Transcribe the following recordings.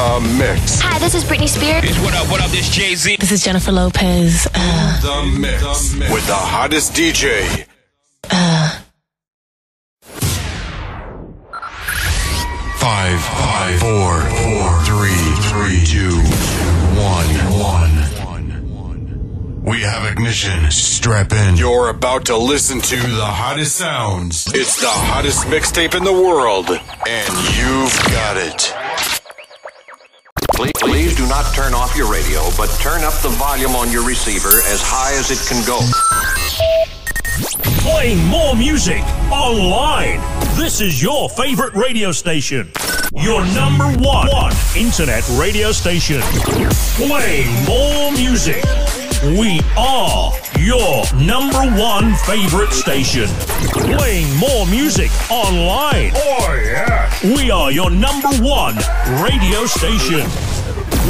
the mix. Hi, this is Britney Spears. Bitch, what up, what up, this Jay-Z. This is Jennifer Lopez. Uh, The mix with the hottest DJ. Five, five, four, four, three, three, two, one, one. We have ignition. Strap in. You're about to listen to the hottest sounds. It's the hottest mixtape in the world, and you've got it. Please, please do not turn off your radio, but turn up the volume on your receiver as high as it can go. Playing more music online. This is your favorite radio station. Your number one, one internet radio station. Playing more music. We are your number one favorite station. Playing more music online. Oh, yeah. We are your number one radio station.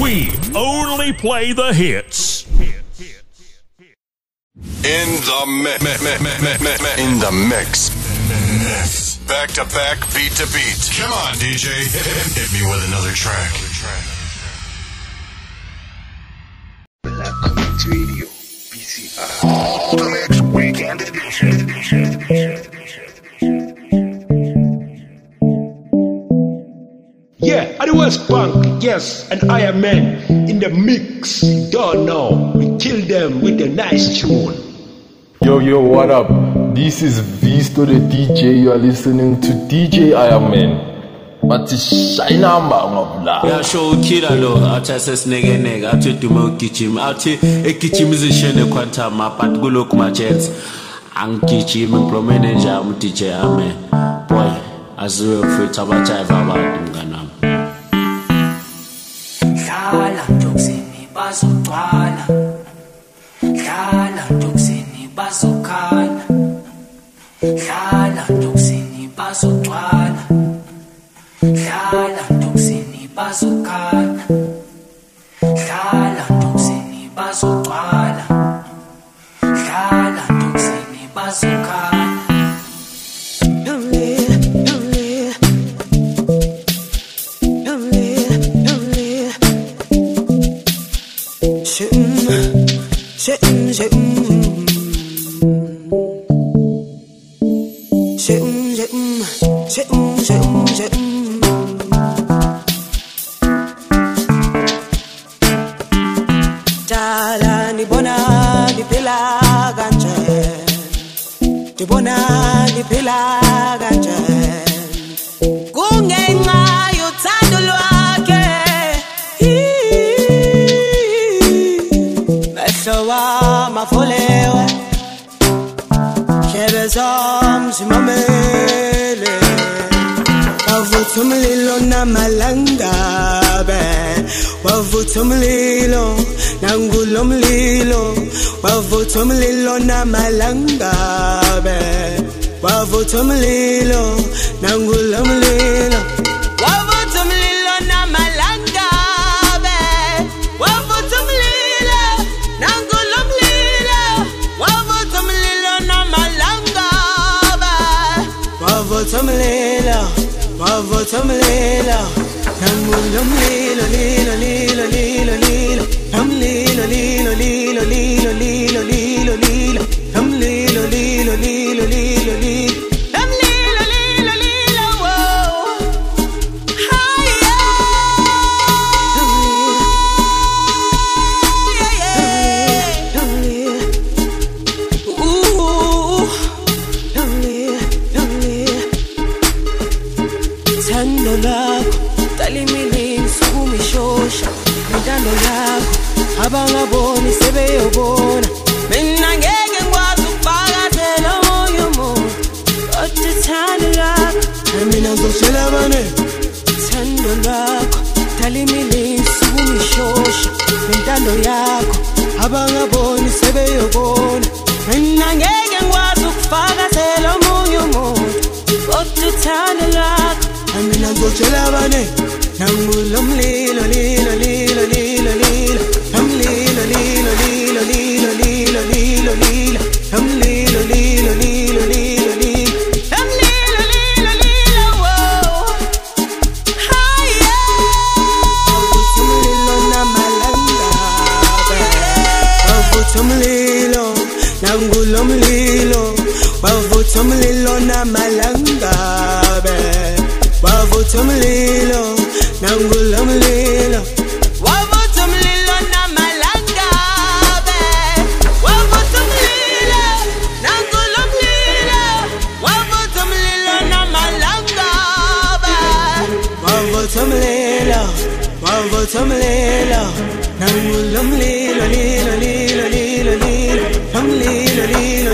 We only play the hits. In the mix. In the mix. Back to back, beat to beat. Come on, DJ. Hit me with another track. Black Comics Radio, BCR. The next weekend Yeah, at the West Bank, yes, and I am men in the mix. Don't know, we kill them with a nice tune. Yo, yo, what up? This is Visto the DJ. You are listening to DJ Ayaman. But shine of la. yasho ukhila lo athi asesineke athi dume ugijima athi egijimizishene quantum but kulokhu majets angigijimi ngiplomene njami udj ame boy aziwe mfethu abajayiva abantu mnganami Dlala ntoksini bazogcwala Dlala ntoksini bazokhala Dlala ntoksini bazogcwala Dlala ntoksini bazokhala Dala nibona niphila kanje. Nibona niphila kanje. Kungenxa yothando lwakhe. Mehlo wamafolewe Hlebe zomzimamele Wavutha umlilo namalangabe Wavutha umlilo nangulo mlilo Wavutha umlilo namalangabe Wavutha umlilo nangulo mlilo Wavutha umlilo namalangabe Wavutha umlilo nangulo mlilo Wavutha umlilo namalangabe Wavutha umlilo Wavutha umlilo هم هم ليلة ليلة ليلة ليلة ليلة هم ليلة ليلة ليلة ليلة ليلة Intando yakho abangaboni sebeyobona. Mina ngeke ngikwazi ukufakazela omunye umuntu. Kodwa thando lakho Mina ngizotshela abane Thando lakho talimilini sukumishosha Intando yakho. Abangaboni sebeyobona. Mina ngeke ngikwazi ukufakazela omunye umuntu. Kodwa thando lakho Mina ngizotshela abane Nangulo mlilo lilo lilo lilo. Lilo Namlilo lilo lilo lilo lilo lilo lilo Namlilo namlilo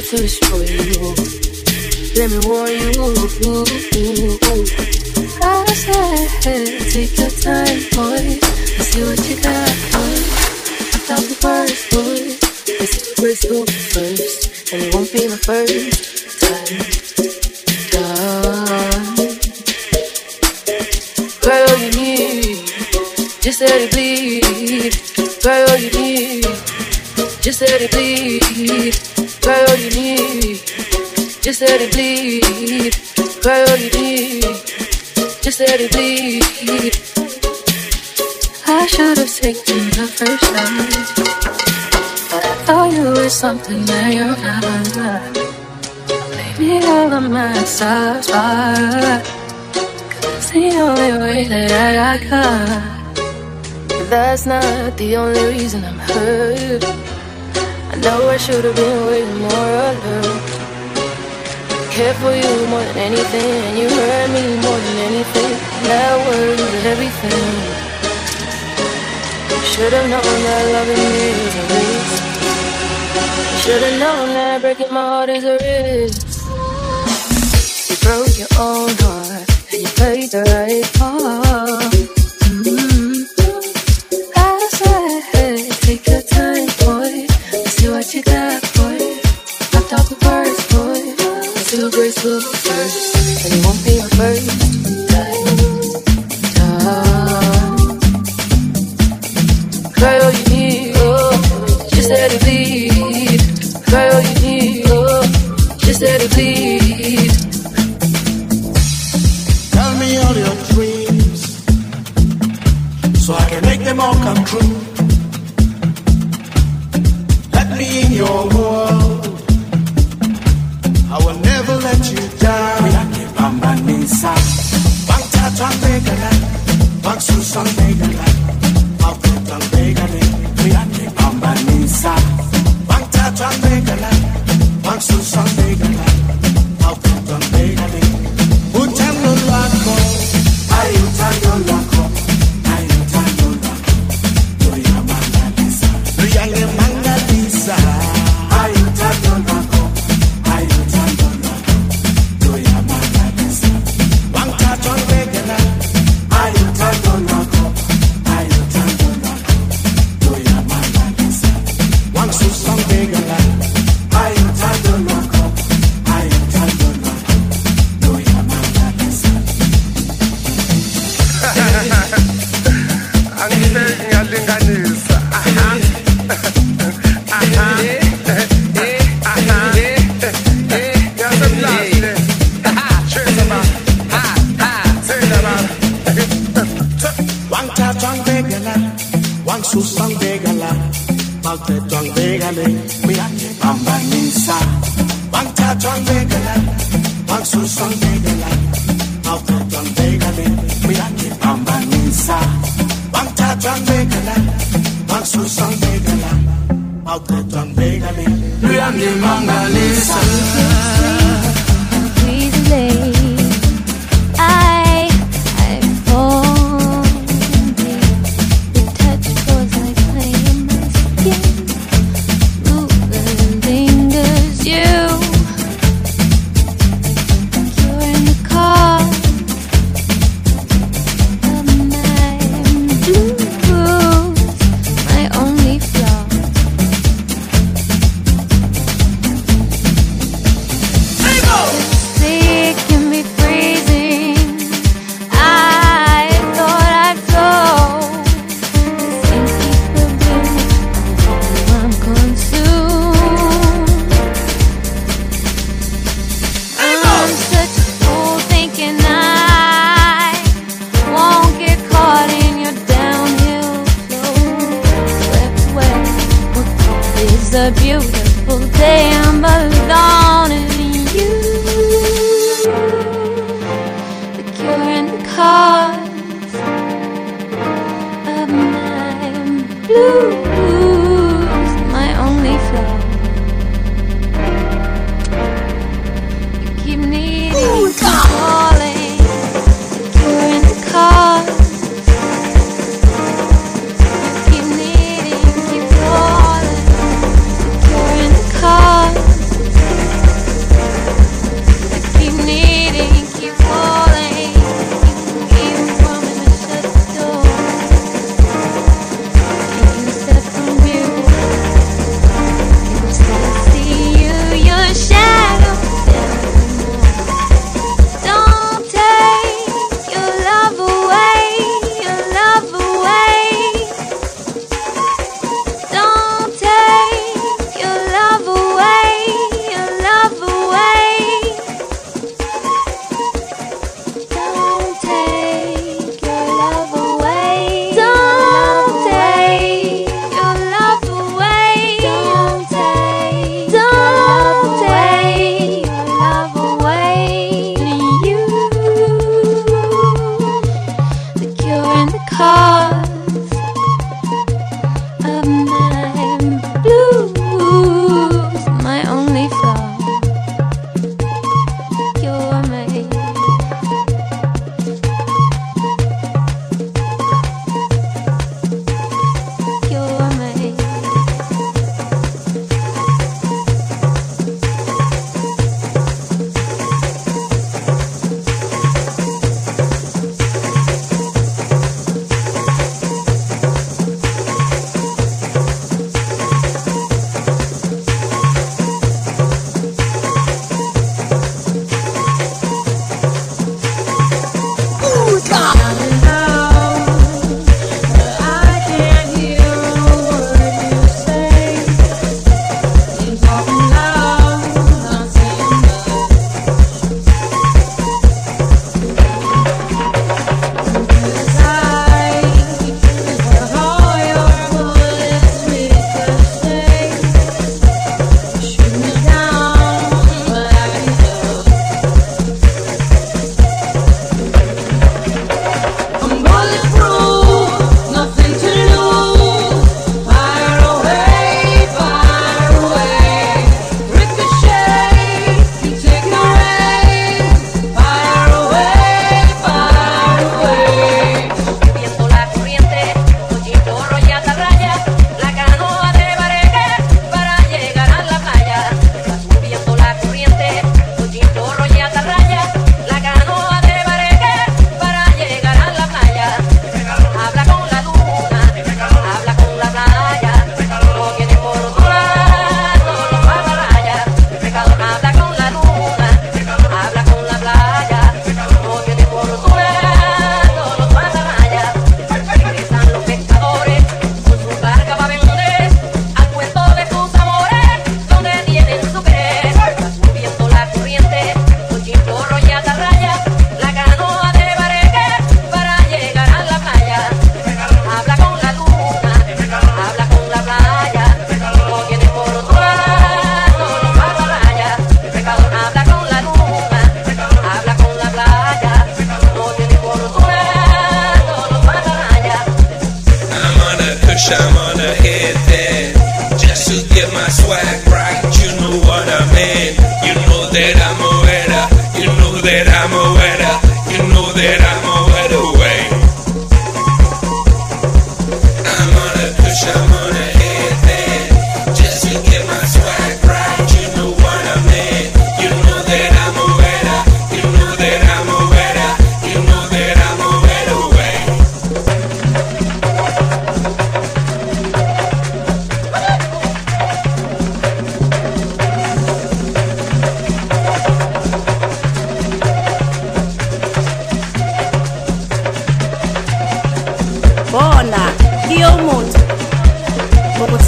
before to destroy you. Let me warn you. I said, take your time, boy. Let's see what you got, boy. I thought the first, boy. Let's see the crystal first, and it won't be my first. Time. Girl, you need just let it bleed. Girl, you need just let it bleed. Girl, you need just let it bleed. Girl, you need just let it bleed. I should have taken the first time, I thought you were something that you're not. Maybe all of my satisfied. It's the only way that I got. That's not the only reason I'm hurt. Know I should have been way more alert. Cared for you more than anything, and you hurt me more than anything. That was everything. Should have known that loving me was a risk. Should have known that breaking my heart is a risk. You broke your own heart and you played the right part. Bang ane mangalisa.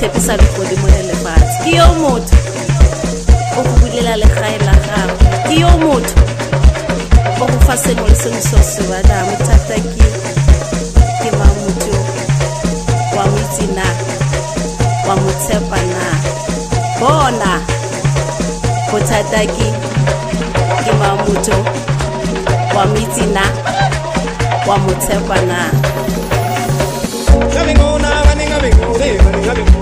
O sa tshepisa le lefatshe ke yo motho. O go bulela legae la gago. Ke yo motho. O go fa sengwe le sengwe se se batlang. Bothata ke ke mang motho wa mo itse na? Wa mo tshepa na? Bona. Bothata ke ke mang motho wa mo itse na? Wa mo tshepa na? Ngabe ngona bani ngabe ngone bani ngabe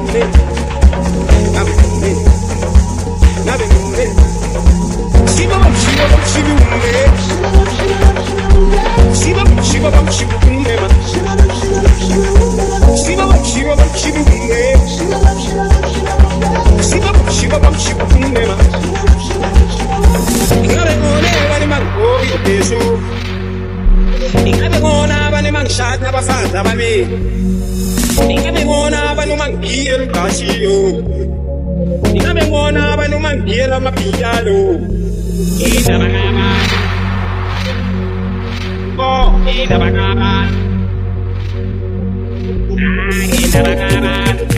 Ingabe ngona bani mangishada abafazi ababili Ingabe ngona abantu mangiyela ubhashiyo Ingabe ngona abantu mangiyela amabhiyalo Indaba ngabani Oh indaba Ah indaba ngabani